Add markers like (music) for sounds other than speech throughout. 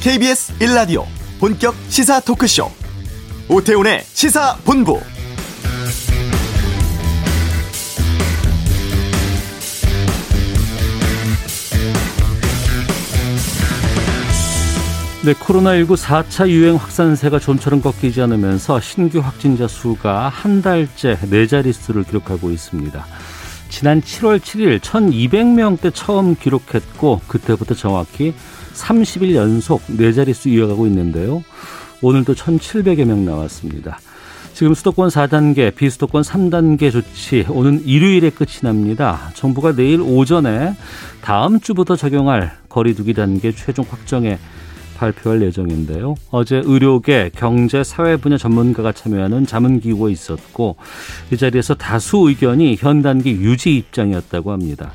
KBS 1라디오 본격 시사 토크쇼 오태훈의 시사본부 네, 코로나19 4차 유행 확산세가 좀처럼 꺾이지 않으면서 신규 확진자 수가 한 달째 네 자릿수를 기록하고 있습니다. 지난 7월 7일 1200명대 처음 기록했고 그때부터 정확히 30일 연속 네 자릿수 이어가고 있는데요. 오늘도 1700여 명 나왔습니다. 지금 수도권 4단계, 비수도권 3단계 조치 오는 일요일에 끝이 납니다. 정부가 내일 오전에 다음 주부터 적용할 거리두기 단계 최종 확정에 발표할 예정인데요. 어제 의료계, 경제, 사회 분야 전문가가 참여하는 자문기구가 있었고 이 자리에서 다수 의견이 현 단계 유지 입장이었다고 합니다.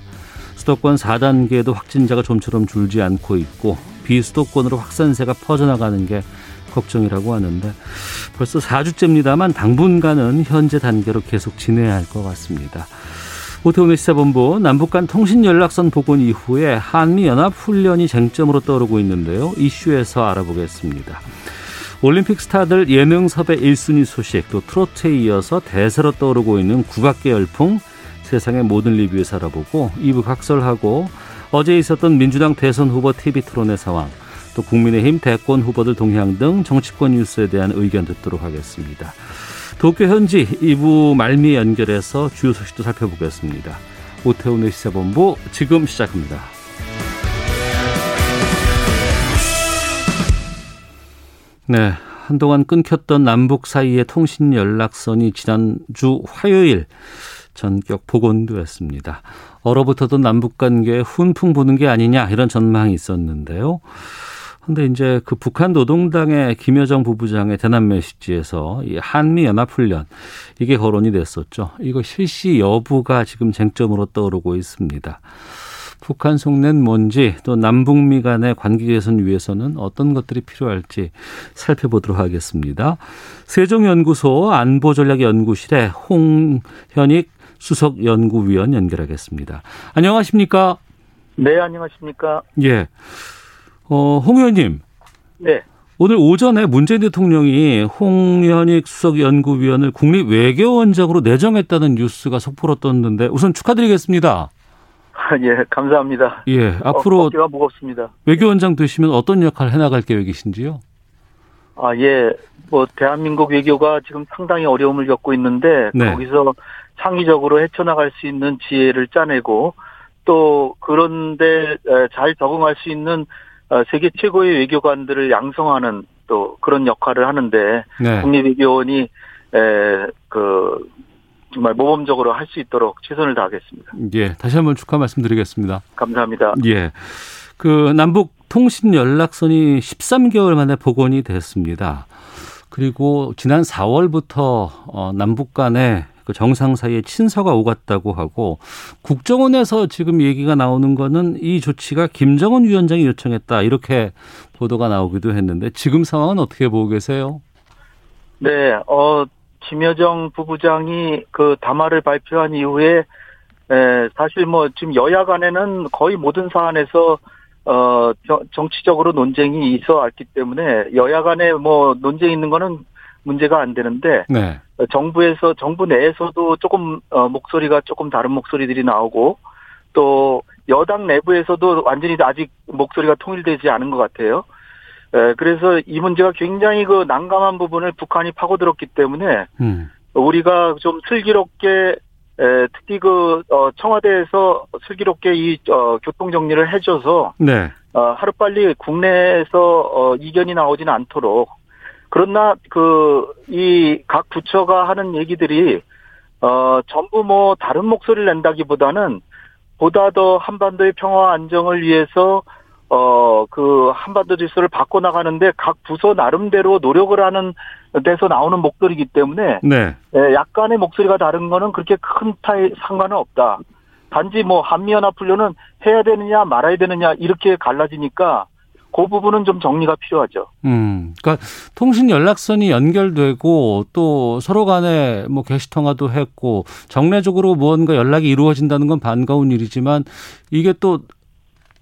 수도권 4단계에도 확진자가 좀처럼 줄지 않고 있고 비수도권으로 확산세가 퍼져나가는 게 걱정이라고 하는데 벌써 4주째입니다만 당분간은 현재 단계로 계속 지내야 할 것 같습니다. 오태훈의 시사본부 남북 간 통신연락선 복원 이후에 한미연합훈련이 쟁점으로 떠오르고 있는데요. 이슈에서 알아보겠습니다. 올림픽 스타들 예능 섭외 1순위 소식 또 트로트에 이어서 대세로 떠오르고 있는 국악계 열풍 세상의 모든 리뷰에서 알아보고 2부 각설하고 어제 있었던 민주당 대선 후보 TV 토론의 상황 또 국민의힘 대권 후보들 동향 등 정치권 뉴스에 대한 의견 듣도록 하겠습니다. 도쿄 현지 2부 말미 연결해서 주요 소식도 살펴보겠습니다. 오태훈의 시사본부 지금 시작합니다. 네, 한동안 끊겼던 남북 사이의 통신 연락선이 지난주 화요일 전격 복원되었습니다. 얼어붙었던 남북 관계에 훈풍 부는 게 아니냐 이런 전망이 있었는데요. 근데 이제 그 북한 노동당의 김여정 부부장의 대남 메시지에서 이 한미 연합 훈련 이게 거론이 됐었죠. 이거 실시 여부가 지금 쟁점으로 떠오르고 있습니다. 북한 속낸 뭔지 또 남북미 간의 관계 개선 위해서는 어떤 것들이 필요할지 살펴보도록 하겠습니다. 세종연구소 안보전략연구실의 홍현익 수석 연구위원 연결하겠습니다. 안녕하십니까? 네, 안녕하십니까? 예. 어, 홍 의원님. 네. 오늘 오전에 문재인 대통령이 홍현익 수석연구위원을 국립외교원장으로 내정했다는 뉴스가 속보로 떴는데 우선 축하드리겠습니다. (laughs) 예, 감사합니다. 예, 앞으로 어, 무겁습니다. 외교원장 되시면 어떤 역할 해나갈 계획이신지요? 아, 예. 뭐 대한민국 외교가 지금 상당히 어려움을 겪고 있는데 네. 거기서 창의적으로 헤쳐나갈 수 있는 지혜를 짜내고 또 그런데 잘 적응할 수 있는 어, 세계 최고의 외교관들을 양성하는 또 그런 역할을 하는데 네. 국립외교원이 그 정말 모범적으로 할 수 있도록 최선을 다하겠습니다. 예, 다시 한번 축하 말씀드리겠습니다. 감사합니다. 예. 그 남북 통신 연락선이 13개월 만에 복원이 됐습니다. 그리고 지난 4월부터 어, 남북 간에 그 정상 사이에 친서가 오갔다고 하고 국정원에서 지금 얘기가 나오는 거는 이 조치가 김정은 위원장이 요청했다 이렇게 보도가 나오기도 했는데 지금 상황은 어떻게 보고 계세요? 네, 어 김여정 부부장이 그 담화를 발표한 이후에 에, 사실 뭐 지금 여야 간에는 거의 모든 사안에서 어 정치적으로 논쟁이 있어 왔기 때문에 여야 간에 뭐 논쟁이 있는 거는 문제가 안 되는데 네. 정부에서 정부 내에서도 조금 어, 목소리가 조금 다른 목소리들이 나오고 또 여당 내부에서도 완전히 아직 목소리가 통일되지 않은 것 같아요. 에, 그래서 이 문제가 굉장히 그 난감한 부분을 북한이 파고들었기 때문에 음. 우리가 좀 슬기롭게 에, 특히 그 어, 청와대에서 슬기롭게 이 어, 교통 정리를 해줘서 네. 어, 하루 빨리 국내에서 어, 이견이 나오지는 않도록 그러나 그 이 각 부처가 하는 얘기들이 어 전부 뭐 다른 목소리를 낸다기보다는 보다 더 한반도의 평화 안정을 위해서 어 그 한반도 질서를 바꿔 나가는데 각 부서 나름대로 노력을 하는 데서 나오는 목소리이기 때문에 네. 예, 약간의 목소리가 다른 거는 그렇게 큰 타이 상관은 없다. 단지 뭐 한미연합훈련은 해야 되느냐 말아야 되느냐 이렇게 갈라지니까 그 부분은 좀 정리가 필요하죠. 음, 그러니까 통신 연락선이 연결되고 또 서로 간에 뭐 게시 통화도 했고 정례적으로 무언가 연락이 이루어진다는 건 반가운 일이지만 이게 또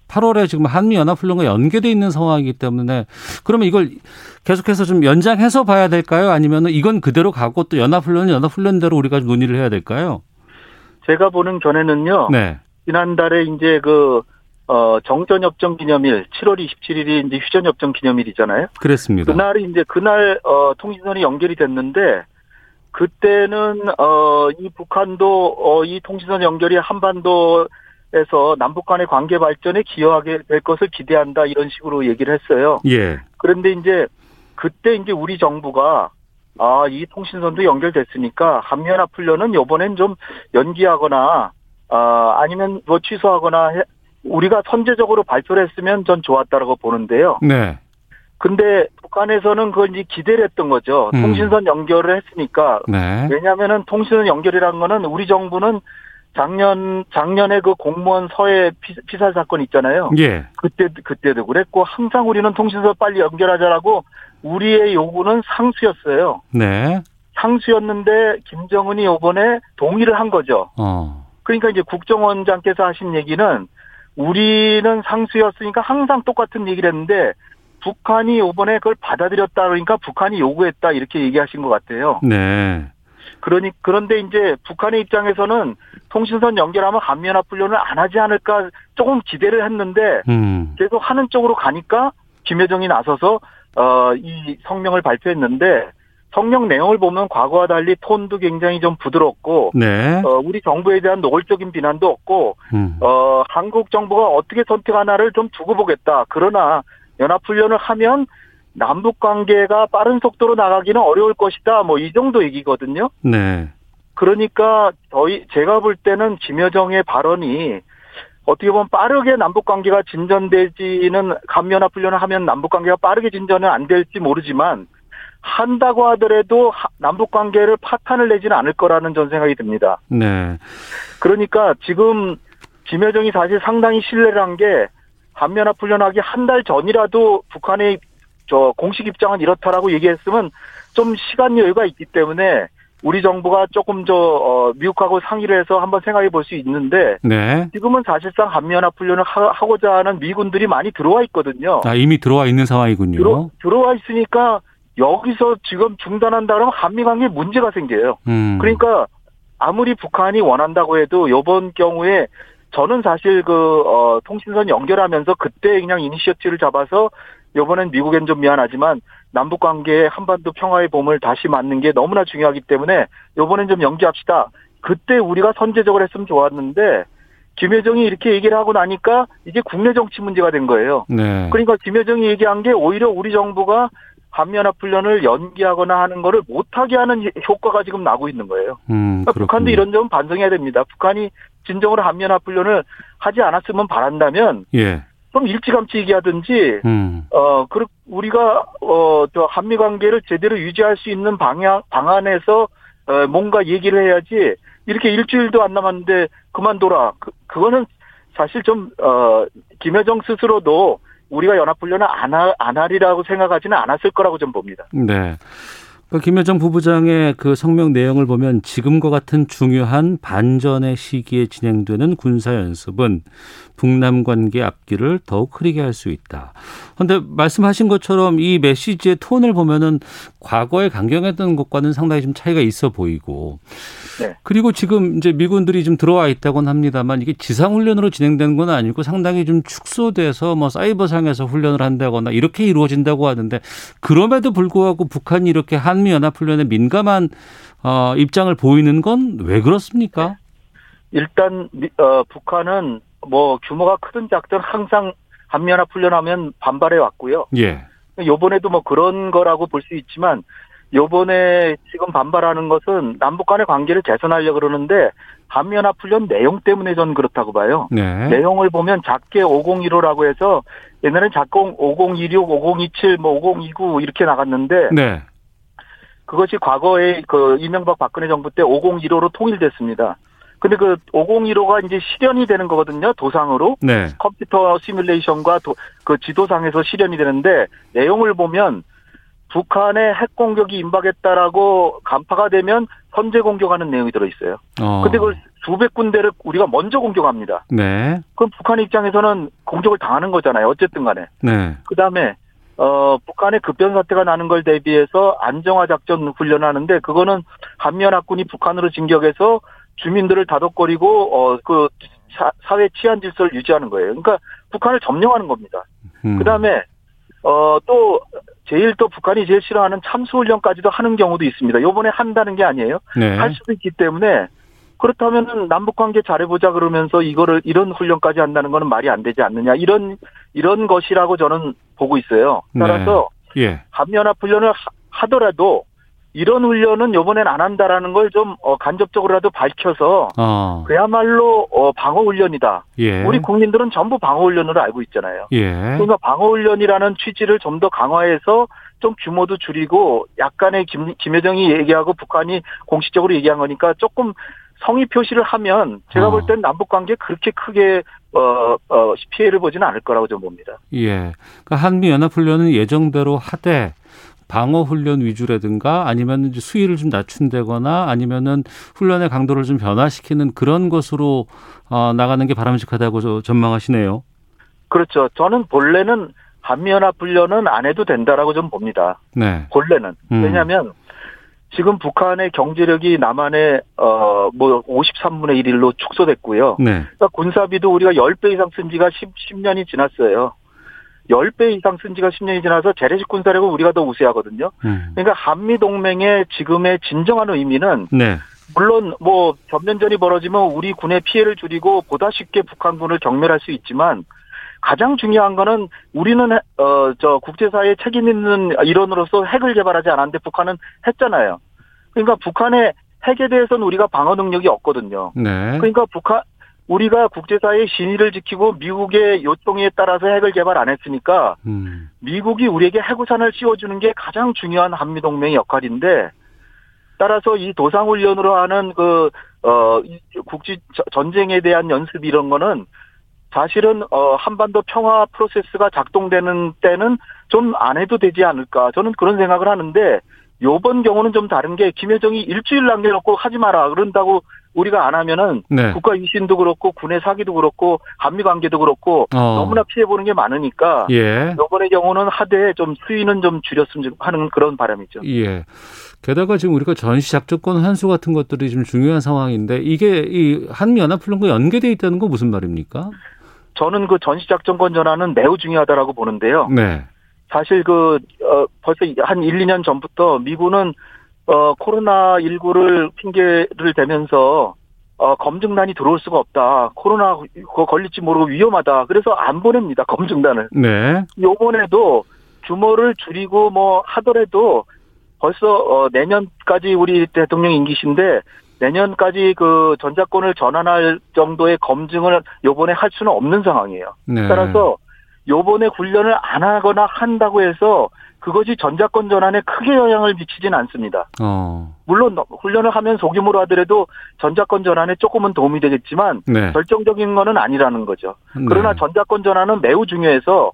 8월에 지금 한미 연합훈련과 연계돼 있는 상황이기 때문에 그러면 이걸 계속해서 좀 연장해서 봐야 될까요? 아니면 이건 그대로 가고 또 연합훈련은 연합훈련대로 우리가 논의를 해야 될까요? 제가 보는 견해는요. 네. 지난달에 이제 그 어, 정전협정 기념일 7월 27일이 이제 휴전협정 기념일이잖아요. 그랬습니다. 그날이 이제 그날 어, 통신선이 연결이 됐는데 그때는 어, 이 북한도 어, 이 통신선 연결이 한반도 에서 남북 간의 관계 발전에 기여하게 될 것을 기대한다 이런 식으로 얘기를 했어요. 예. 그런데 이제 그때 이제 우리 정부가 아, 이 통신선도 연결됐으니까 한미연합 훈련은 요번엔 좀 연기하거나 아, 아니면 뭐 취소하거나 해, 우리가 선제적으로 발표를 했으면 전 좋았다라고 보는데요. 네. 근데 북한에서는 그걸 이제 기대를 했던 거죠. 음. 통신선 연결을 했으니까. 네. 왜냐하면은 통신선 연결이라는 거는 우리 정부는 작년, 작년에 그 공무원 서해 피, 피살 사건 있잖아요. 예. 그때, 그때도 그랬고, 항상 우리는 통신선 빨리 연결하자라고 우리의 요구는 상수였어요. 네. 상수였는데, 김정은이 요번에 동의를 한 거죠. 어. 그러니까 이제 국정원장께서 하신 얘기는 우리는 상수였으니까 항상 똑같은 얘기를 했는데 북한이 요번에 그걸 받아들였다 그러니까 북한이 요구했다 이렇게 얘기하신 것 같아요. 네. 그러니 그런데 이제 북한의 입장에서는 통신선 연결하면 한미연합 훈련을 안 하지 않을까 조금 기대를 했는데 음. 계속 하는 쪽으로 가니까 김여정이 나서서 어 이 성명을 발표했는데 성명 내용을 보면 과거와 달리 톤도 굉장히 좀 부드럽고 네. 어, 우리 정부에 대한 노골적인 비난도 없고 음. 어, 한국 정부가 어떻게 선택하나를 좀 두고 보겠다. 그러나 연합훈련을 하면 남북 관계가 빠른 속도로 나가기는 어려울 것이다. 뭐 이 정도 얘기거든요. 네. 그러니까 저희 제가 볼 때는 김여정의 발언이 어떻게 보면 빠르게 남북 관계가 진전되지는 감연합훈련을 하면 남북 관계가 빠르게 진전은 안 될지 모르지만 한다고 하더라도 남북 관계를 파탄을 내지는 않을 거라는 전 생각이 듭니다. 네. 그러니까 지금 김여정이 사실 상당히 신뢰를 한게 한면합 훈련하기 한 달 전이라도 북한의 저 공식 입장은 이렇다라고 얘기했으면 좀 시간 여유가 있기 때문에 우리 정부가 조금 저 어, 미국하고 상의를 해서 한번 생각해 볼 수 있는데 네. 지금은 사실상 한미연합 훈련을 하, 하고자 하는 미군들이 많이 들어와 있거든요. 아, 이미 들어와 있는 상황이군요. 들어, 들어와 있으니까 여기서 지금 중단한다 그러면 한미 관계에 문제가 생겨요. 음. 그러니까 아무리 북한이 원한다고 해도 이번 경우에 저는 사실 그 어, 통신선 연결하면서 그때 그냥 이니시어티브를 잡아서 이번엔 미국엔 좀 미안하지만 남북 관계의 한반도 평화의 봄을 다시 맞는 게 너무나 중요하기 때문에 이번엔 좀 연기합시다. 그때 우리가 선제적으로 했으면 좋았는데 김여정이 이렇게 얘기를 하고 나니까 이게 국내 정치 문제가 된 거예요. 네. 그러니까 김여정이 얘기한 게 오히려 우리 정부가 한미연합훈련을 연기하거나 하는 거를 못하게 하는 효과가 지금 나고 있는 거예요. 음, 그러니까 북한도 이런 점은 반성해야 됩니다. 북한이 진정으로 한미연합훈련을 하지 않았으면 바란다면 예. 좀 일찌감치 얘기하든지 음. 어, 그 우리가 어, 저 한미 관계를 제대로 유지할 수 있는 방향 방안에서 어, 뭔가 얘기를 해야지 이렇게 일주일도 안 남았는데 그만둬라. 그, 그거는 사실 좀 어, 김여정 스스로도 우리가 연합훈련을 안, 하, 안 하리라고 생각하지는 않았을 거라고 좀 봅니다. 네. 그 김여정 부부장의 그 성명 내용을 보면 지금과 같은 중요한 반전의 시기에 진행되는 군사 연습은 북남 관계 앞길을 더욱 흐리게 할 수 있다. 그런데 말씀하신 것처럼 이 메시지의 톤을 보면은 과거에 강경했던 것과는 상당히 좀 차이가 있어 보이고. 네. 그리고 지금 이제 미군들이 좀 들어와 있다고는 합니다만 이게 지상 훈련으로 진행되는 건 아니고 상당히 좀 축소돼서 뭐 사이버상에서 훈련을 한다거나 이렇게 이루어진다고 하는데 그럼에도 불구하고 북한이 이렇게 한미 연합 훈련에 민감한 어, 입장을 보이는 건 왜 그렇습니까? 일단 어, 북한은 뭐 규모가 크든 작든 항상 한미연합 훈련하면 반발해 왔고요. 예. 요번에도 뭐 그런 거라고 볼 수 있지만 요번에 지금 반발하는 것은 남북 간의 관계를 개선하려고 그러는데 한미연합 훈련 내용 때문에 저는 그렇다고 봐요. 네. 내용을 보면 작게 5015라고 해서 옛날엔 작공 5016, 5027, 뭐 5029 이렇게 나갔는데 네. 그것이 과거에 그 이명박 박근혜 정부 때 5015로 통일됐습니다. 근데 그 5015가 이제 실현이 되는 거거든요. 도상으로. 네. 컴퓨터 시뮬레이션과 도, 그 지도상에서 실현이 되는데 내용을 보면 북한의 핵 공격이 임박했다라고 간파가 되면 선제 공격하는 내용이 들어 있어요. 어. 근데 그걸 수백 군데를 우리가 먼저 공격합니다. 네. 그럼 북한 입장에서는 공격을 당하는 거잖아요. 어쨌든 간에. 네. 그다음에 어 북한의 급변 사태가 나는 걸 대비해서 안정화 작전 훈련하는데 그거는 한미연합군이 북한으로 진격해서 주민들을 다독거리고 어 그 사회 치안 질서를 유지하는 거예요. 그러니까 북한을 점령하는 겁니다. 음. 그다음에 어 또 제일 또 북한이 제일 싫어하는 참수 훈련까지도 하는 경우도 있습니다. 요번에 한다는 게 아니에요. 네. 할 수도 있기 때문에 그렇다면은 남북 관계 잘해보자 그러면서 이거를 이런 훈련까지 한다는 거는 말이 안 되지 않느냐 이런 이런 것이라고 저는 보고 있어요. 따라서 예. 한미연합 훈련을 하- 하더라도 이런 훈련은 이번엔 안 한다라는 걸좀 어, 간접적으로라도 밝혀서 어. 그야말로 어, 방어 훈련이다. 예. 우리 국민들은 전부 방어 훈련으로 알고 있잖아요. 예. 그러니까 방어 훈련이라는 취지를 좀 더 강화해서 좀 규모도 줄이고 약간의 김, 김여정이 얘기하고 북한이 공식적으로 얘기한 거니까 조금 성의 표시를 하면 제가 어. 볼땐 남북 관계 그렇게 크게 어, 어, 피해를 보지는 않을 거라고 좀 봅니다. 예. 그러니까 한미 연합 훈련은 예정대로 하되 방어 훈련 위주라든가 아니면 이제 수위를 좀 낮춘다거나 아니면은 훈련의 강도를 좀 변화시키는 그런 것으로 어, 나가는 게 바람직하다고 저- 전망하시네요. 그렇죠. 저는 본래는 한미연합 훈련은 안 해도 된다라고 좀 봅니다. 네. 본래는 음. 왜냐하면 지금 북한의 경제력이 남한의 어 뭐 53분의 1일로 축소됐고요. 네. 그러니까 군사비도 우리가 10배 이상 쓴 지가 10, 10년이 지났어요. 10배 이상 쓴 지가 10년이 지나서 재래식 군사력은 우리가 더 우세하거든요. 음. 그러니까 한미 동맹의 지금의 진정한 의미는 네. 물론 뭐 전면전이 벌어지면 우리 군의 피해를 줄이고 보다 쉽게 북한군을 경멸할 수 있지만 가장 중요한 거는 우리는 어 저 국제사회에 책임 있는 일원으로서 핵을 개발하지 않았는데 북한은 했잖아요. 그러니까 북한의 핵에 대해서는 우리가 방어 능력이 없거든요. 네. 그러니까 북한 우리가 국제사회의 신의를 지키고 미국의 요청에 따라서 핵을 개발 안 했으니까 음. 미국이 우리에게 해구산을 씌워주는 게 가장 중요한 한미 동맹의 역할인데 따라서 이 도상훈련으로 하는 그 어 국지 저- 전쟁에 대한 연습 이런 거는 사실은 어 한반도 평화 프로세스가 작동되는 때는 좀 안 해도 되지 않을까 저는 그런 생각을 하는데 요번 경우는 좀 다른 게 김여정이 일주일 남겨놓고 하지 마라 그런다고 우리가 안 하면은 네. 국가 위신도 그렇고 군의 사기도 그렇고 한미 관계도 그렇고 어. 너무나 피해 보는 게 많으니까 예. 이번의 경우는 하되 좀 수위는 좀 줄였으면 하는 그런 바람이죠. 예. 게다가 지금 우리가 전시 작전권 환수 같은 것들이 지금 중요한 상황인데 이게 이 한미 연합 훈련과 연계돼 있다는 건 무슨 말입니까? 저는 그 전시 작전권 전환은 매우 중요하다라고 보는데요. 네. 사실 그 어, 벌써 한 1, 2년 전부터 미군은 어, 코로나 19를 핑계를 대면서 어, 검증단이 들어올 수가 없다. 코로나 걸릴지 모르고 위험하다. 그래서 안 보냅니다. 검증단을. 네. 요번에도 규모를 줄이고 뭐 하더라도 벌써 어 내년까지 우리 대통령 임기신데 내년까지 그 전자권을 전환할 정도의 검증을 요번에 할 수는 없는 상황이에요. 네. 따라서 요번에 훈련을 안 하거나 한다고 해서 그것이 전자권 전환에 크게 영향을 미치진 않습니다. 어. 물론 훈련을 하면 소규모로 하더라도 전자권 전환에 조금은 도움이 되겠지만 네. 결정적인 거는 아니라는 거죠. 그러나 네. 전자권 전환은 매우 중요해서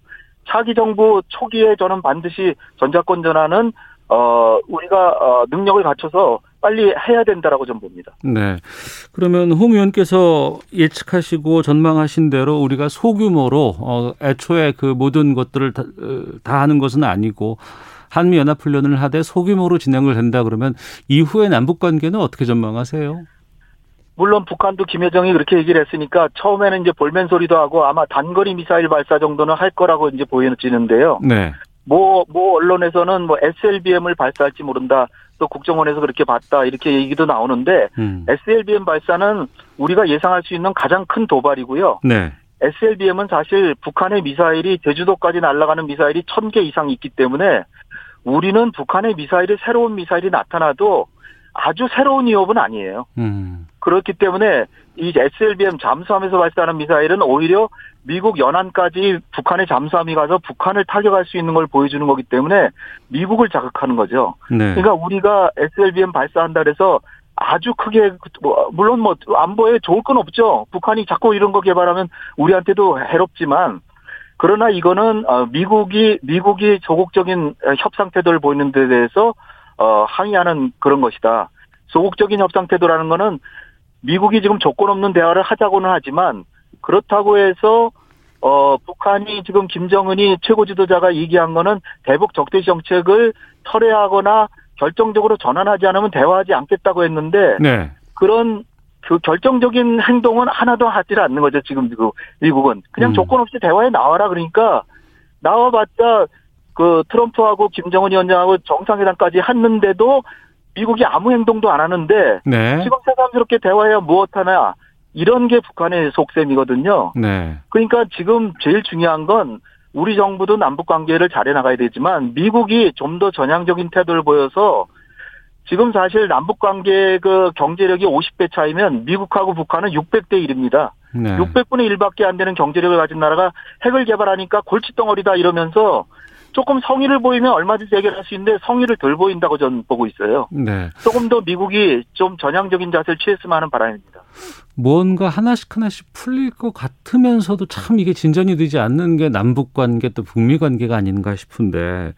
차기 정부 초기에 저는 반드시 전자권 전환은 어 우리가 어 능력을 갖춰서 빨리 해야 된다라고 좀 봅니다. 네. 그러면 홍 의원께서 예측하시고 전망하신 대로 우리가 소규모로 어 애초에 그 모든 것들을 다, 어, 다 하는 것은 아니고 한미 연합 훈련을 하되 소규모로 진행을 된다 그러면 이후의 남북 관계는 어떻게 전망하세요? 물론 북한도 김여정이 그렇게 얘기를 했으니까 처음에는 이제 볼멘 소리도 하고 아마 단거리 미사일 발사 정도는 할 거라고 이제 보여지는데요. 네. 뭐, 뭐, 언론에서는 뭐 SLBM을 발사할지 모른다. 또 국정원에서 그렇게 봤다. 이렇게 얘기도 나오는데 음. SLBM 발사는 우리가 예상할 수 있는 가장 큰 도발이고요. 네. SLBM은 사실 북한의 미사일이 제주도까지 날아가는 미사일이 1000개 이상 있기 때문에 우리는 북한의 미사일이 새로운 미사일이 나타나도 아주 새로운 위협은 아니에요. 음. 그렇기 때문에 이 SLBM 잠수함에서 발사하는 미사일은 오히려 미국 연안까지 북한의 잠수함이 가서 북한을 타격할 수 있는 걸 보여주는 거기 때문에 미국을 자극하는 거죠. 네. 그러니까 우리가 SLBM 발사한다 그래서 아주 크게 뭐, 물론 뭐 안보에 좋을 건 없죠. 북한이 자꾸 이런 거 개발하면 우리한테도 해롭지만 그러나 이거는 어, 미국이 미국이 조국적인 협상 태도를 보이는 데 대해서 어, 항의하는 그런 것이다. 소극적인 협상 태도라는 거는 미국이 지금 조건 없는 대화를 하자고는 하지만 그렇다고 해서 어 북한이 지금 김정은이 최고 지도자가 얘기한 거는 대북 적대 정책을 철회하거나 결정적으로 전환하지 않으면 대화하지 않겠다고 했는데 네. 그런 그 결정적인 행동은 하나도 하지 않는 거죠 지금 미국 미국은 그냥 음. 조건 없이 대화에 나와라 그러니까 나와봤자 그 트럼프하고 김정은 위원장하고 정상회담까지 했는데도 미국이 아무 행동도 안 하는데 네. 지금 새삼스럽게 대화해야 무엇하나 이런 게 북한의 속셈이거든요. 네. 그러니까 지금 제일 중요한 건 우리 정부도 남북 관계를 잘해 나가야 되지만 미국이 좀 더 전향적인 태도를 보여서 지금 사실 남북 관계 그 경제력이 50배 차이면 미국하고 북한은 600대 1입니다. 네. 600분의 1밖에 안 되는 경제력을 가진 나라가 핵을 개발하니까 골칫덩어리다 이러면서 조금 성의를 보이면 얼마든지 해결할 수 있는데 성의를 덜 보인다고 저는 보고 있어요. 네. 조금 더 미국이 좀 전향적인 자세를 취했으면 하는 바람입니다. 뭔가 하나씩 하나씩 풀릴 것 같으면서도 참 이게 진전이 되지 않는 게 남북 관계 또 북미 관계가 아닌가 싶은데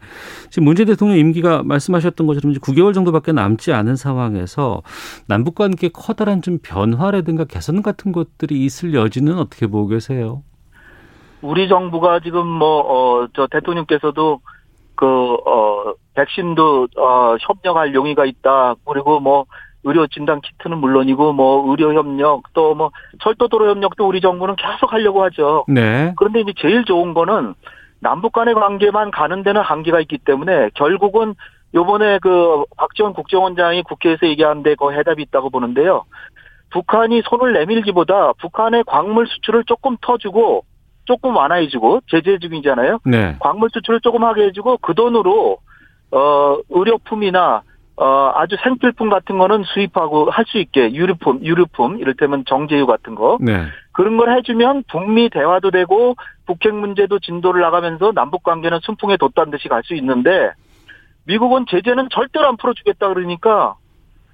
지금 문재인 대통령 임기가 말씀하셨던 것처럼 이제 9개월 정도밖에 남지 않은 상황에서 남북 관계 커다란 좀 변화라든가 개선 같은 것들이 있을 여지는 어떻게 보고 계세요? 우리 정부가 지금 뭐, 어, 저 대통령께서도 그, 어, 백신도, 어, 협력할 용의가 있다. 그리고 뭐, 의료 진단 키트는 물론이고 뭐, 의료 협력 또 뭐, 철도도로 협력도 우리 정부는 계속 하려고 하죠. 네. 그런데 이제 제일 좋은 거는 남북 간의 관계만 가는 데는 한계가 있기 때문에 결국은 요번에 그 박지원 국정원장이 국회에서 얘기하는데 그 해답이 있다고 보는데요. 북한이 손을 내밀기보다 북한의 광물 수출을 조금 터주고 조금 완화해주고 제재 중이잖아요. 네. 광물 수출을 조금 하게 해주고 그 돈으로 어 의료품이나 어 아주 생필품 같은 거는 수입하고 할 수 있게 유류품 유류품 이를테면 정제유 같은 거 네. 그런 걸 해주면 북미 대화도 되고 북핵 문제도 진도를 나가면서 남북 관계는 순풍에 돛단 듯이 갈 수 있는데 미국은 제재는 절대로 안 풀어주겠다 그러니까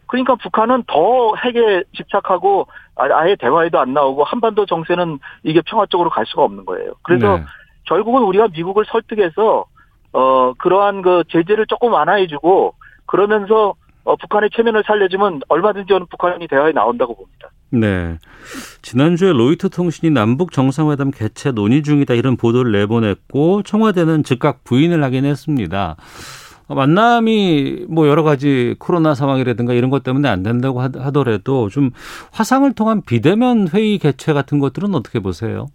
그러니까 북한은 더 핵에 집착하고 아- 아예 대화에도 안 나오고 한반도 정세는 이게 평화 쪽으로 갈 수가 없는 거예요. 그래서 네. 결국은 우리가 미국을 설득해서 어 그러한 그 제재를 조금 완화해주고 그러면서 어, 북한의 체면을 살려주면 얼마든지 저는 북한이 대화에 나온다고 봅니다. 네. 지난주에 로이터 통신이 남북 정상회담 개최 논의 중이다 이런 보도를 내보냈고 청와대는 즉각 부인을 하긴 했습니다. 어, 만남이 뭐 여러 가지 코로나 상황이라든가 이런 것 때문에 안 된다고 하- 하더라도 좀 화상을 통한 비대면 회의 개최 같은 것들은 어떻게 보세요?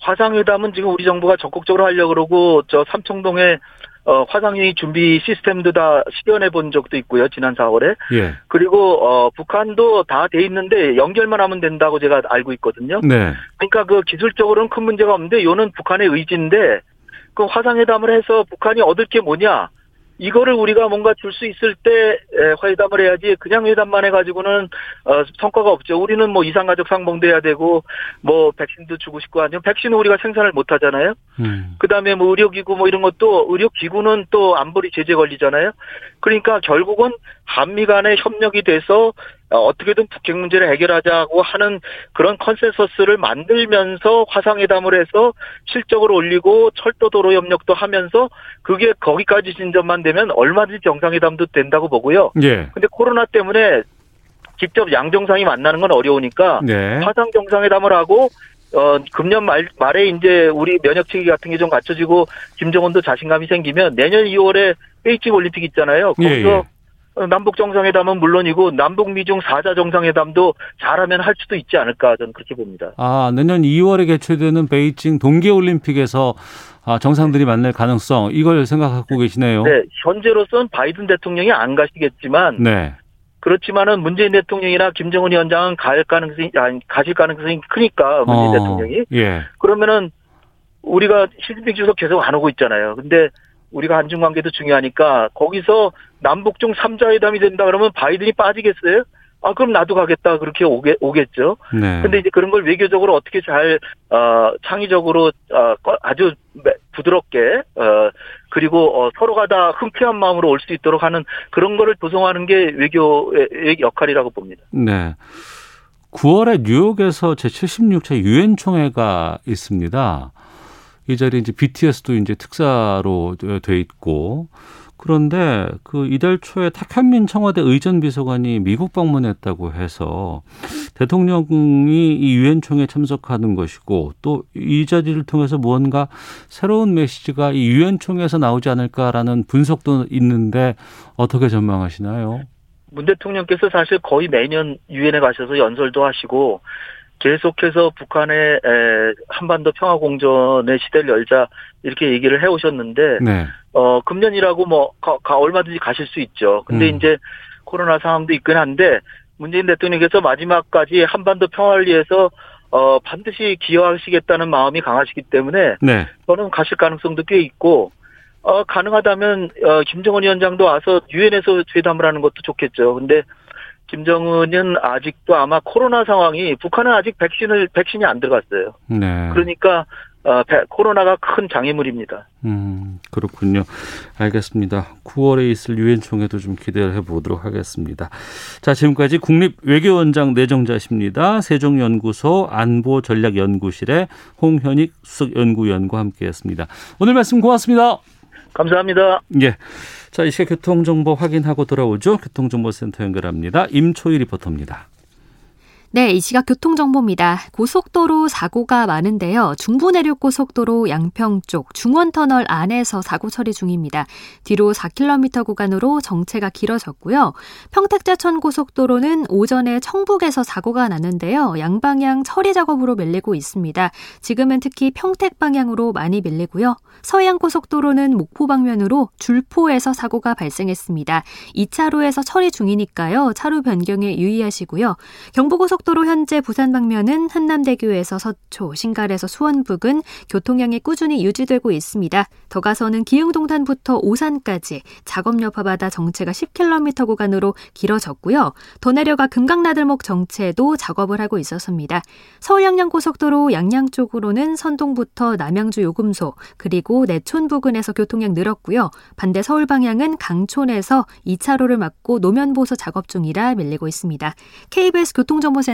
화상회담은 지금 우리 정부가 적극적으로 하려고 그러고 저 삼청동에 어, 화상회의 준비 시스템도 다 실현해 본 적도 있고요. 지난 4월에. 예. 그리고 어, 북한도 다 돼 있는데 연결만 하면 된다고 제가 알고 있거든요. 네. 그러니까 그 기술적으로는 큰 문제가 없는데 요는 북한의 의지인데 그 화상회담을 해서 북한이 얻을 게 뭐냐? 이거를 우리가 뭔가 줄 수 있을 때 에, 회담을 해야지 그냥 회담만 해가지고는 어, 성과가 없죠. 우리는 뭐 이산가족 상봉도 해야 되고 뭐 백신도 주고 싶고 아니면 백신은 우리가 생산을 못 하잖아요. 음. 그다음에 뭐 의료기구 뭐 이런 것도 의료기구는 또 안보리 제재 걸리잖아요. 그러니까 결국은 한미 간의 협력이 돼서 어, 어떻게든 북핵 문제를 해결하자고 하는 그런 컨센서스를 만들면서 화상회담을 해서 실적을 올리고 철도도로 협력도 하면서 그게 거기까지 진전만 되면 얼마든지 정상회담도 된다고 보고요. 예. 근데 코로나 때문에 직접 양정상이 만나는 건 어려우니까 네. 화상 정상회담을 하고 어 금년 말 말에 이제 우리 면역 체계 같은 게 좀 갖춰지고 김정은도 자신감이 생기면 내년 2월에 베이징 올림픽 있잖아요. 예, 거기서 예. 어, 남북 정상회담은 물론이고 남북 미중 4자 정상회담도 잘하면 할 수도 있지 않을까 저는 그렇게 봅니다. 아, 내년 2월에 개최되는 베이징 동계 올림픽에서 아, 정상들이 만날 가능성 이걸 생각하고 계시네요. 네, 현재로서는 바이든 대통령이 안 가시겠지만 네. 그렇지만은 문재인 대통령이나 김정은 위원장은 갈 가능성이 아니 가실 가능성이 크니까 문재인 어, 대통령이 예. 그러면은 우리가 시진핑 주석 계속 안 오고 있잖아요. 근데 우리가 한중 관계도 중요하니까 거기서 남북중 3자 회담이 된다 그러면 바이든이 빠지겠어요? 아 그럼 나도 가겠다 그렇게 오게 오겠죠. 네. 근데 이제 그런 걸 외교적으로 어떻게 잘 어, 창의적으로 어, 꺼- 아주 매- 부드럽게 어, 그리고 어, 서로가 다 흔쾌한 마음으로 올 수 있도록 하는 그런 거를 조성하는 게 외교의 역할이라고 봅니다. 네. 9월에 뉴욕에서 제76차 유엔 총회가 있습니다. 이 자리에 이제 BTS도 이제 특사로 돼 있고 그런데 그 이달 초에 탁현민 청와대 의전 비서관이 미국 방문했다고 해서 대통령이 이 유엔 총회에 참석하는 것이고 또 이 자리를 통해서 무언가 새로운 메시지가 이 유엔 총회에서 나오지 않을까라는 분석도 있는데 어떻게 전망하시나요? 문 대통령께서 사실 거의 매년 유엔에 가셔서 연설도 하시고 계속해서 북한의 한반도 평화 공전의 시대를 열자 이렇게 얘기를 해오셨는데 네. 어 금년이라고 뭐 가, 가, 얼마든지 가실 수 있죠. 근데 음. 이제 코로나 상황도 있긴 한데 문재인 대통령께서 마지막까지 한반도 평화를 위해서 어 반드시 기여하시겠다는 마음이 강하시기 때문에 네. 저는 가실 가능성도 꽤 있고 어 가능하다면 어 김정은 위원장도 와서 유엔에서 회담을 하는 것도 좋겠죠. 근데 김정은은 아직도 아마 코로나 상황이 북한은 아직 백신을 백신이 안 들어갔어요. 네. 그러니까 어, 코로나가 큰 장애물입니다. 음, 그렇군요. 알겠습니다. 9월에 있을 유엔 총회도 좀 기대를 해보도록 하겠습니다. 자, 지금까지 국립 외교원장 내정자십니다. 세종연구소 안보전략연구실의 홍현익 수석연구위원과 함께했습니다. 오늘 말씀 고맙습니다. 감사합니다. 예. 자, 이 시각 교통정보 확인하고 돌아오죠. 교통정보센터 연결합니다. 임초희 리포터입니다. 네, 이 시각 교통정보입니다. 고속도로 사고가 많은데요. 중부내륙고속도로 양평 쪽 중원터널 안에서 사고 처리 중입니다. 뒤로 4km 구간으로 정체가 길어졌고요. 평택제천 고속도로는 오전에 청북에서 사고가 났는데요. 양방향 처리 작업으로 밀리고 있습니다. 지금은 특히 평택 방향으로 많이 밀리고요. 서해안 고속도로는 목포 방면으로 줄포에서 사고가 발생했습니다. 2차로에서 처리 중이니까요. 차로 변경에 유의하시고요. 경부고속 고속도로 현재 부산 방면은 한남대교에서 서초, 신갈에서 수원 부근 교통량이 꾸준히 유지되고 있습니다. 더 가서는 기흥동탄부터 오산까지 작업 여파받아 정체가 10km 구간으로 길어졌고요. 더 내려가 금강나들목 정체도 작업을 하고 있었습니다. 서울 양양 고속도로 양양 쪽으로는 선동부터 남양주 요금소 그리고 내촌 부근에서 교통량 늘었고요. 반대 서울 방향은 강촌에서 2차로를 막고 노면 보수 작업 중이라 밀리고 있습니다. KBS 교통정보센터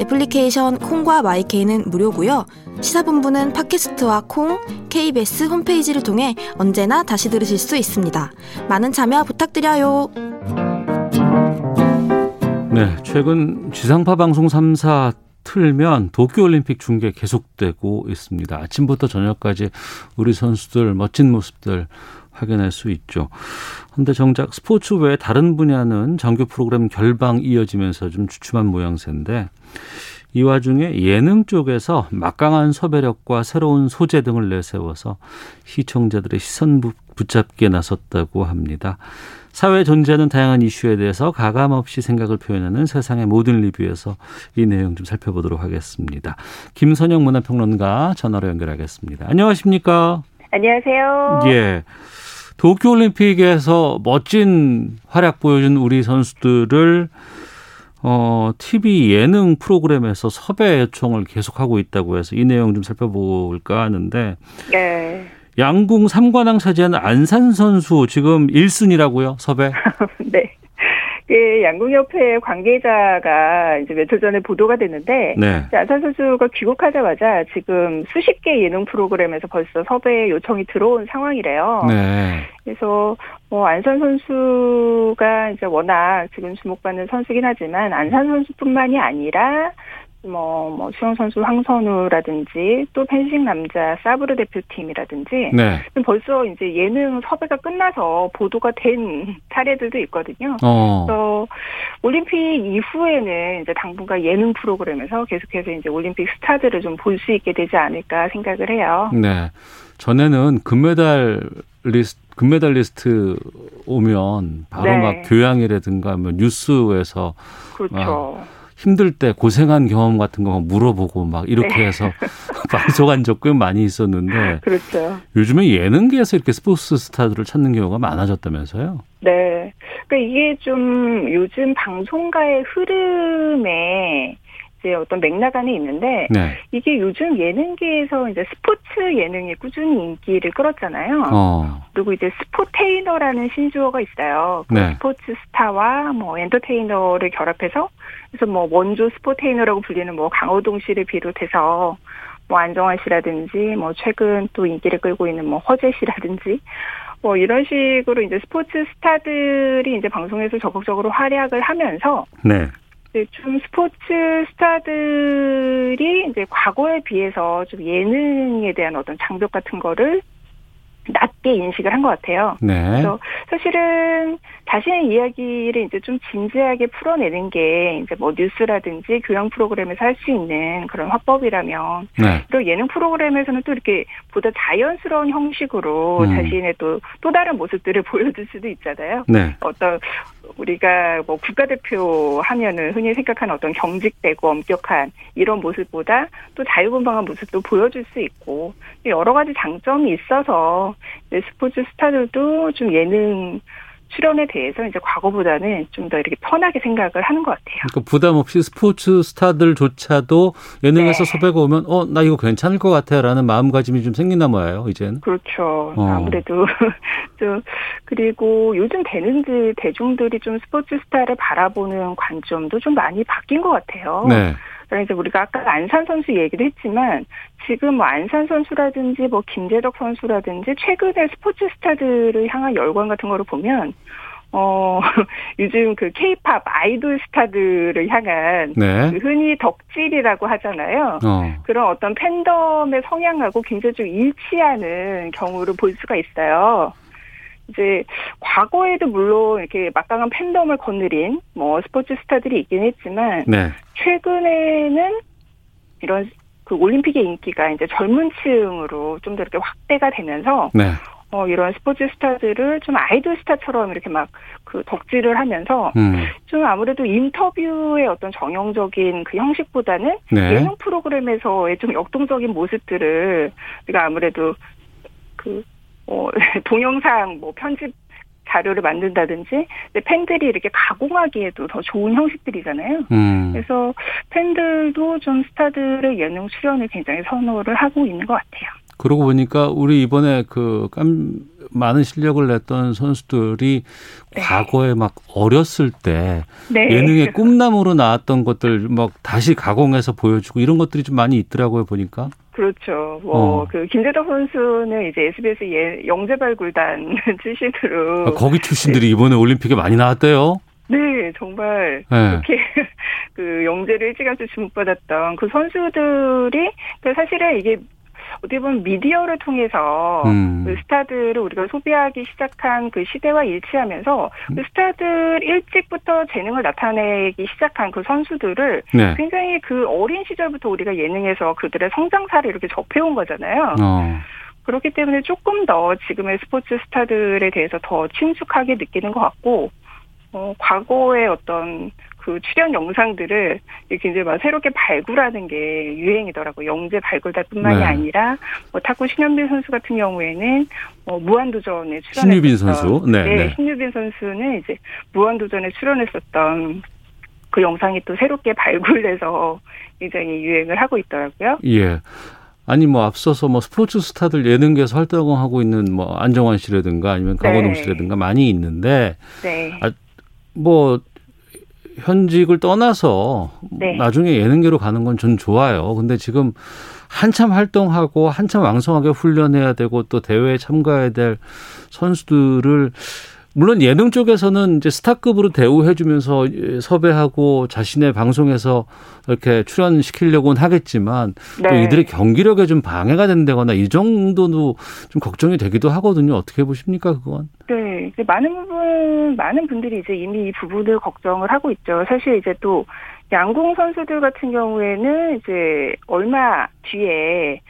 애플리케이션 콩과 마이케이는 무료고요. 시사본부는 팟캐스트와 콩, KBS 홈페이지를 통해 언제나 다시 들으실 수 있습니다. 많은 참여 부탁드려요. 네, 최근 지상파 방송 3사 틀면 도쿄올림픽 중계 계속되고 있습니다. 아침부터 저녁까지 우리 선수들 멋진 모습들 확인할 수 있죠. 그런데 정작 스포츠 외 다른 분야는 정규 프로그램 결방 이어지면서 좀 주춤한 모양새인데 이 와중에 예능 쪽에서 막강한 섭외력과 새로운 소재 등을 내세워서 시청자들의 시선 붙잡기에 나섰다고 합니다. 사회에 존재하는 다양한 이슈에 대해서 가감 없이 생각을 표현하는 세상의 모든 리뷰에서 이 내용 좀 살펴보도록 하겠습니다. 김선영 문화평론가 전화로 연결하겠습니다. 안녕하십니까? 안녕하세요. 예. 도쿄올림픽에서 멋진 활약 보여준 우리 선수들을 어, TV 예능 프로그램에서 섭외 요청을 계속하고 있다고 해서 이 내용 좀 살펴볼까 하는데. 네. 양궁 3관왕 차지한 안산 선수 지금 1순위라고요, 섭외? (laughs) 네. 그 양궁협회 관계자가 이제 며칠 전에 보도가 됐는데 네. 안산 선수가 귀국하자마자 지금 수십 개 예능 프로그램에서 벌써 섭외 요청이 들어온 상황이래요. 네. 그래서 뭐 안산 선수가 이제 워낙 지금 주목받는 선수긴 하지만 안산 선수뿐만이 아니라 뭐, 뭐, 수영 선수 황선우라든지 또 펜싱 남자 사브르 대표팀이라든지 네. 벌써 이제 예능 섭외가 끝나서 보도가 된 (laughs) 사례들도 있거든요. 어. 그래서 올림픽 이후에는 이제 당분간 예능 프로그램에서 계속해서 이제 올림픽 스타들을 좀 볼 수 있게 되지 않을까 생각을 해요. 네. 전에는 금메달리스트 금메달리스트 오면 바로 네. 막 교양이라든가 뭐 뉴스에서 그렇죠. 힘들 때 고생한 경험 같은 거 물어보고 막 이렇게 네. 해서 (laughs) 방송한 적꽤 많이 있었는데 그렇죠. 요즘에 예능계에서 이렇게 스포츠 스타들을 찾는 경우가 많아졌다면서요? 네. 그러니까 이게 좀 요즘 방송가의 흐름에 이제 어떤 맥락 안에 있는데 네. 이게 요즘 예능계에서 이제 스포츠 예능이 꾸준히 인기를 끌었잖아요. 어. 그리고 이제 스포테이너라는 신조어가 있어요. 그 네. 스포츠 스타와 뭐 엔터테이너를 결합해서 그래서 뭐 원조 스포테이너라고 불리는 뭐 강호동 씨를 비롯해서 뭐 안정환 씨라든지 뭐 최근 또 인기를 끌고 있는 뭐 허재 씨라든지 뭐 이런 식으로 이제 스포츠 스타들이 이제 방송에서 적극적으로 활약을 하면서 네. 좀 스포츠 스타들이 이제 과거에 비해서 좀 예능에 대한 어떤 장벽 같은 거를 낮게 인식을 한 것 같아요. 네. 그래서 사실은 자신의 이야기를 이제 좀 진지하게 풀어내는 게 이제 뭐 뉴스라든지 교양 프로그램에서 할 수 있는 그런 화법이라면 네. 또 예능 프로그램에서는 또 이렇게 보다 자연스러운 형식으로 음. 자신의 또 또 다른 모습들을 (laughs) 보여줄 수도 있잖아요. 네. 어떤 우리가 뭐 국가대표 하면은 흔히 생각하는 어떤 경직되고 엄격한 이런 모습보다 또 자유분방한 모습도 보여줄 수 있고 여러 가지 장점이 있어서 스포츠 스타들도 좀 예능 출연에 대해서 이제 과거보다는 좀 더 이렇게 편하게 생각을 하는 것 같아요. 그러니까 부담 없이 스포츠 스타들조차도 예능에서 네. 섭외가 오면 어 나 이거 괜찮을 것 같아라는 마음가짐이 좀 생기나 봐요 이제는. 그렇죠. 어. 아무래도 (laughs) 좀 그리고 요즘 되는지 대중들이 좀 스포츠 스타를 바라보는 관점도 좀 많이 바뀐 것 같아요. 네. 그러니까 우리가 아까 안산 선수 얘기도 했지만 지금 뭐 안산 선수라든지 뭐 김재덕 선수라든지 최근에 스포츠 스타들을 향한 열광 같은 거를 보면 어, (laughs) 요즘 그 케이팝 아이돌 스타들을 향한 네. 그 흔히 덕질이라고 하잖아요. 어. 그런 어떤 팬덤의 성향하고 굉장히 좀 일치하는 경우를 볼 수가 있어요. 이제 과거에도 물론 이렇게 막강한 팬덤을 거느린 뭐 스포츠 스타들이 있긴 했지만 네. 최근에는 이런 그 올림픽의 인기가 이제 젊은 층으로 좀 더 이렇게 확대가 되면서 네. 어, 이런 스포츠 스타들을 좀 아이돌 스타처럼 이렇게 막 그 덕질을 하면서 음. 좀 아무래도 인터뷰의 어떤 정형적인 그 형식보다는 네. 예능 프로그램에서의 좀 역동적인 모습들을 우리가 아무래도 그 어, (laughs) 동영상 뭐 편집 자료를 만든다든지 팬들이 이렇게 가공하기에도 더 좋은 형식들이잖아요. 음. 그래서 팬들도 좀 스타들의 예능 출연을 굉장히 선호를 하고 있는 것 같아요. 그러고 보니까 우리 이번에 그 깜, 많은 실력을 냈던 선수들이 네. 과거에 막 어렸을 때 네. 예능의 꿈나무로 나왔던 것들 막 다시 가공해서 보여주고 이런 것들이 좀 많이 있더라고요 보니까. 그렇죠. 뭐, 어. 그, 김재덕 선수는 이제 SBS 예, 영재발굴단 (laughs) 출신으로. 아, 거기 출신들이 네. 이번에 올림픽에 많이 나왔대요? 네, 정말. 네. 그렇게, (laughs) 그, 영재를 일찌감치 주목받았던 그 선수들이, 그 사실은 이게 어떻게 보면 미디어를 통해서 음. 그 스타들을 우리가 소비하기 시작한 그 시대와 일치하면서 음. 그 스타들 일찍부터 재능을 나타내기 시작한 그 선수들을 네. 굉장히 그 어린 시절부터 우리가 예능에서 그들의 성장사를 이렇게 접해온 거잖아요. 어. 그렇기 때문에 조금 더 지금의 스포츠 스타들에 대해서 더 친숙하게 느끼는 것 같고, 어, 과거의 어떤 그 출연 영상들을 이렇게 이제 막 새롭게 발굴하는 게 유행이더라고요. 영재 발굴단뿐만이 네. 아니라 뭐 탁구 신현빈 선수 같은 경우에는 뭐 무한도전에 출연했던 신유빈 선수, 네, 네, 네. 신유빈 선수는 이제 무한도전에 출연했었던 그 영상이 또 새롭게 발굴돼서 굉장히 유행을 하고 있더라고요. 예. 아니 뭐 앞서서 뭐 스포츠 스타들 예능계에서 활동하고 있는 뭐 안정환 씨라든가 아니면 강호동 네. 씨라든가 많이 있는데 네. 아, 뭐 현직을 떠나서 네. 나중에 예능계로 가는 건 전 좋아요. 근데 지금 한참 활동하고 한참 왕성하게 훈련해야 되고 또 대회에 참가해야 될 선수들을 물론 예능 쪽에서는 이제 스타급으로 대우해주면서 섭외하고 자신의 방송에서 이렇게 출연시키려고는 하겠지만 네. 또 이들의 경기력에 좀 방해가 된다거나 이 정도도 좀 걱정이 되기도 하거든요. 어떻게 보십니까, 그건? 네. 많은 부분, 많은 분들이 이제 이미 이 부분을 걱정을 하고 있죠. 사실 이제 또 양궁 선수들 같은 경우에는 이제 얼마 뒤에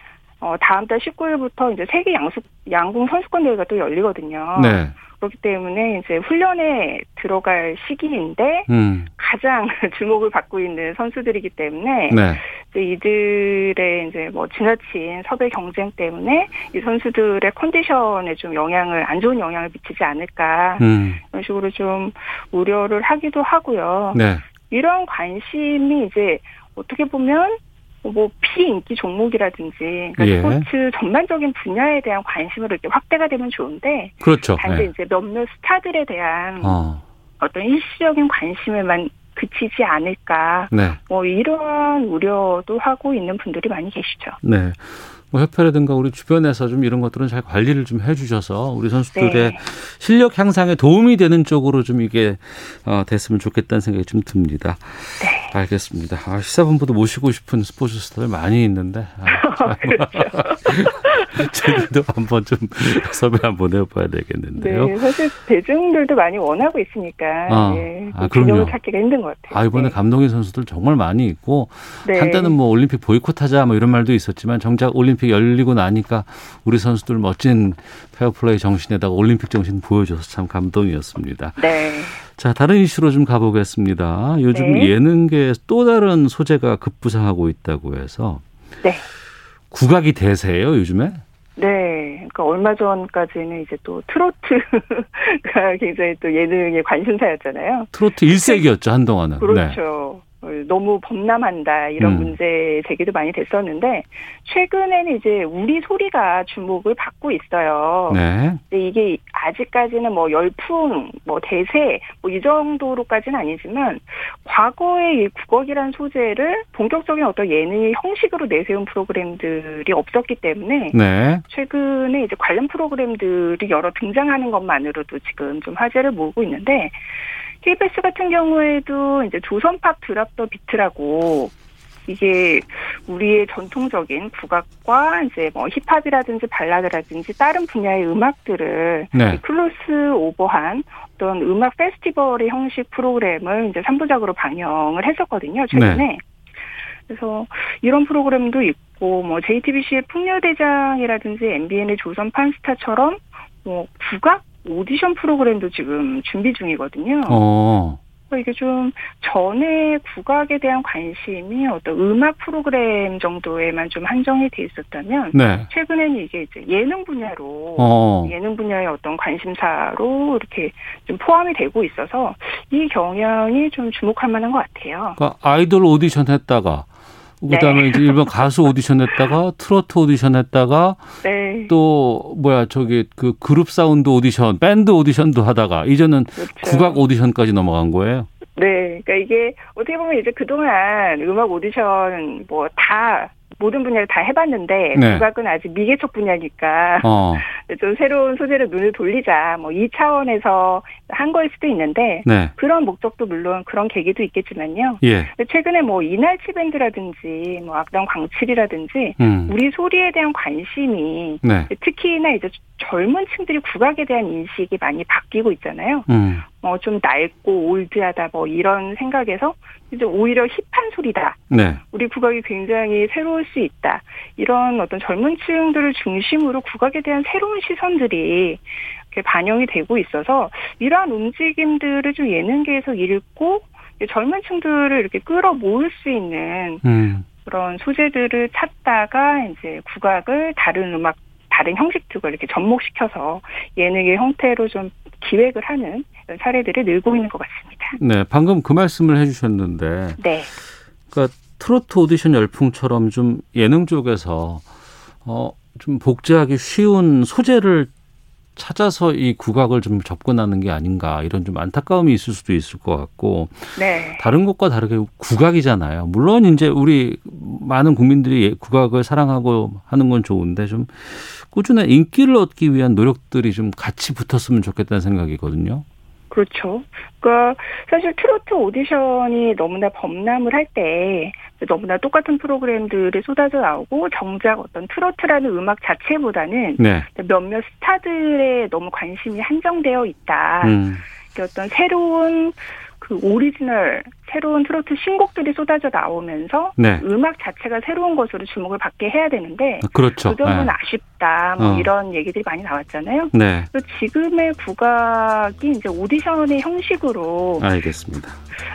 어, 다음 달 19일부터 이제 세계 양수, 양궁 선수권 대회가 또 열리거든요. 네. 그렇기 때문에 이제 훈련에 들어갈 시기인데 음. 가장 (laughs) 주목을 받고 있는 선수들이기 때문에 네. 이제 이들의 이제 뭐 지나친 섭외 경쟁 때문에 이 선수들의 컨디션에 좀 영향을 안 좋은 영향을 미치지 않을까 음. 이런 식으로 좀 우려를 하기도 하고요. 네. 이런 관심이 이제 어떻게 보면 뭐 피인기 종목이라든지 그러니까 예. 스포츠 전반적인 분야에 대한 관심으로 이렇게 확대가 되면 좋은데 그렇죠. 단지 예. 이제 몇몇 스타들에 대한 어. 어떤 일시적인 관심에만 그치지 않을까. 네. 뭐 이러한 우려도 하고 있는 분들이 많이 계시죠. 네. 뭐 협회라든가 우리 주변에서 좀 이런 것들은 잘 관리를 좀 해주셔서 우리 선수들의 네. 실력 향상에 도움이 되는 쪽으로 좀 이게 어, 됐으면 좋겠다는 생각이 좀 듭니다. 네. 알겠습니다. 아, 시사본부도 모시고 싶은 스포츠 스타들 많이 있는데 아, (laughs) 그렇죠. (laughs) 저희도 한번 좀 섭외 한번 해봐야 되겠는데요. 네, 사실 대중들도 많이 원하고 있으니까 아, 예, 아, 그럼요. 찾기가 힘든 것 같아요. 아 이번에 네. 감독인 선수들 정말 많이 있고 네. 한때는 뭐 올림픽 보이콧하자 뭐 이런 말도 있었지만 정작 올림픽 올림픽 열리고 나니까 우리 선수들 멋진 페어플레이 정신에다가 올림픽 정신 보여줘서 참 감동이었습니다. 네. 자, 다른 이슈로 좀 가보겠습니다. 요즘 네. 예능계에 또 다른 소재가 급부상하고 있다고 해서. 네. 국악이 대세예요, 요즘에? 네. 그러니까 얼마 전까지는 이제 또 트로트가 (laughs) 굉장히 또 예능의 관심사였잖아요. 트로트 일색이었죠, 한동안은. 그렇죠. 네. 너무 범람한다 이런 음. 문제 제기도 많이 됐었는데 최근에는 이제 우리 소리가 주목을 받고 있어요. 네. 근데 이게 아직까지는 뭐 열풍, 뭐 대세 뭐 이 정도로까지는 아니지만 과거에 이 국악이라는 소재를 본격적인 어떤 예능의 형식으로 내세운 프로그램들이 없었기 때문에 네. 최근에 이제 관련 프로그램들이 여러 등장하는 것만으로도 지금 좀 화제를 모으고 있는데 KBS 같은 경우에도 이제 조선팝 드랍 더 비트라고 이게 우리의 전통적인 국악과 이제 뭐 힙합이라든지 발라드라든지 다른 분야의 음악들을 네. 클로스 오버한 어떤 음악 페스티벌의 형식 프로그램을 이제 3부작으로 방영을 했었거든요, 최근에. 네. 그래서 이런 프로그램도 있고 뭐 JTBC의 풍류대장이라든지 MBN의 조선 판스타처럼 뭐 국악 오디션 프로그램도 지금 준비 중이거든요. 어. 이게 좀 전에 국악에 대한 관심이 어떤 음악 프로그램 정도에만 좀 한정이 돼 있었다면 네. 최근에는 이게 이제 예능 분야로 어. 예능 분야의 어떤 관심사로 이렇게 좀 포함이 되고 있어서 이 경향이 좀 주목할 만한 것 같아요. 그러니까 아이돌 오디션 했다가 그다음에 네. 이제 일본 가수 오디션 했다가 트로트 오디션 했다가 네. 또 뭐야 저기 그 그룹 사운드 오디션, 밴드 오디션도 하다가 이제는 그렇죠. 국악 오디션까지 넘어간 거예요. 네, 그러니까 이게 어떻게 보면 이제 그동안 음악 오디션 뭐 다 모든 분야를 다 해봤는데 네. 국악은 아직 미개척 분야니까 어. (laughs) 좀 새로운 소재로 눈을 돌리자 뭐 이 차원에서 한 거일 수도 있는데 네. 그런 목적도 물론 그런 계기도 있겠지만요. 예. 최근에 뭐 이날치 밴드라든지 뭐 악당 광칠이라든지 음. 우리 소리에 대한 관심이 네. 특히나 이제 젊은 층들이 국악에 대한 인식이 많이 바뀌고 있잖아요. 음. 뭐좀 낡고 올드하다 뭐 이런 생각에서 이제 오히려 힙한 소리다. 네. 우리 국악이 굉장히 새로울 수 있다. 이런 어떤 젊은 층들을 중심으로 국악에 대한 새로운 시선들이 이렇게 반영이 되고 있어서 이러한 움직임들을 좀 예능계에서 읽고 젊은 층들을 이렇게 끌어 모을 수 있는 음. 그런 소재들을 찾다가 이제 국악을 다른 음악 다른 형식들을 이렇게 접목시켜서 예능의 형태로 좀 기획을 하는 사례들이 늘고 있는 것 같습니다. 네, 방금 그 말씀을 해주셨는데, 네. 그러니까 트로트 오디션 열풍처럼 좀 예능 쪽에서 어, 좀 복제하기 쉬운 소재를 찾아서 이 국악을 좀 접근하는 게 아닌가 이런 좀 안타까움이 있을 수도 있을 것 같고 네. 다른 것과 다르게 국악이잖아요. 물론 이제 우리 많은 국민들이 국악을 사랑하고 하는 건 좋은데 좀 꾸준한 인기를 얻기 위한 노력들이 좀 같이 붙었으면 좋겠다는 생각이거든요. 그렇죠. 그러니까 사실 트로트 오디션이 너무나 범람을 할 때 너무나 똑같은 프로그램들이 쏟아져 나오고 정작 어떤 트로트라는 음악 자체보다는 네. 몇몇 스타들의 너무 관심이 한정되어 있다. 음. 어떤 새로운 그 오리지널 새로운 트로트 신곡들이 쏟아져 나오면서 네. 음악 자체가 새로운 것으로 주목을 받게 해야 되는데 그렇죠. 그 점은 네. 아쉽다 뭐 어. 이런 얘기들이 많이 나왔잖아요. 네. 지금의 국악이 이제 오디션의 형식으로 알겠습니다.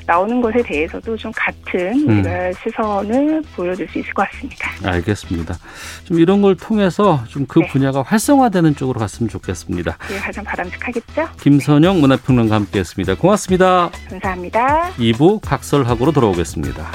나오는 것에 대해서도 좀 같은 음. 시선을 보여줄 수 있을 것 같습니다. 알겠습니다. 좀 이런 걸 통해서 좀그 네. 분야가 활성화되는 쪽으로 갔으면 좋겠습니다. 예, 가장 바람직하겠죠. 김선영 문화평론가 함께했습니다. 고맙습니다. 감사합니다. 2부 각설하고로 돌아오겠습니다.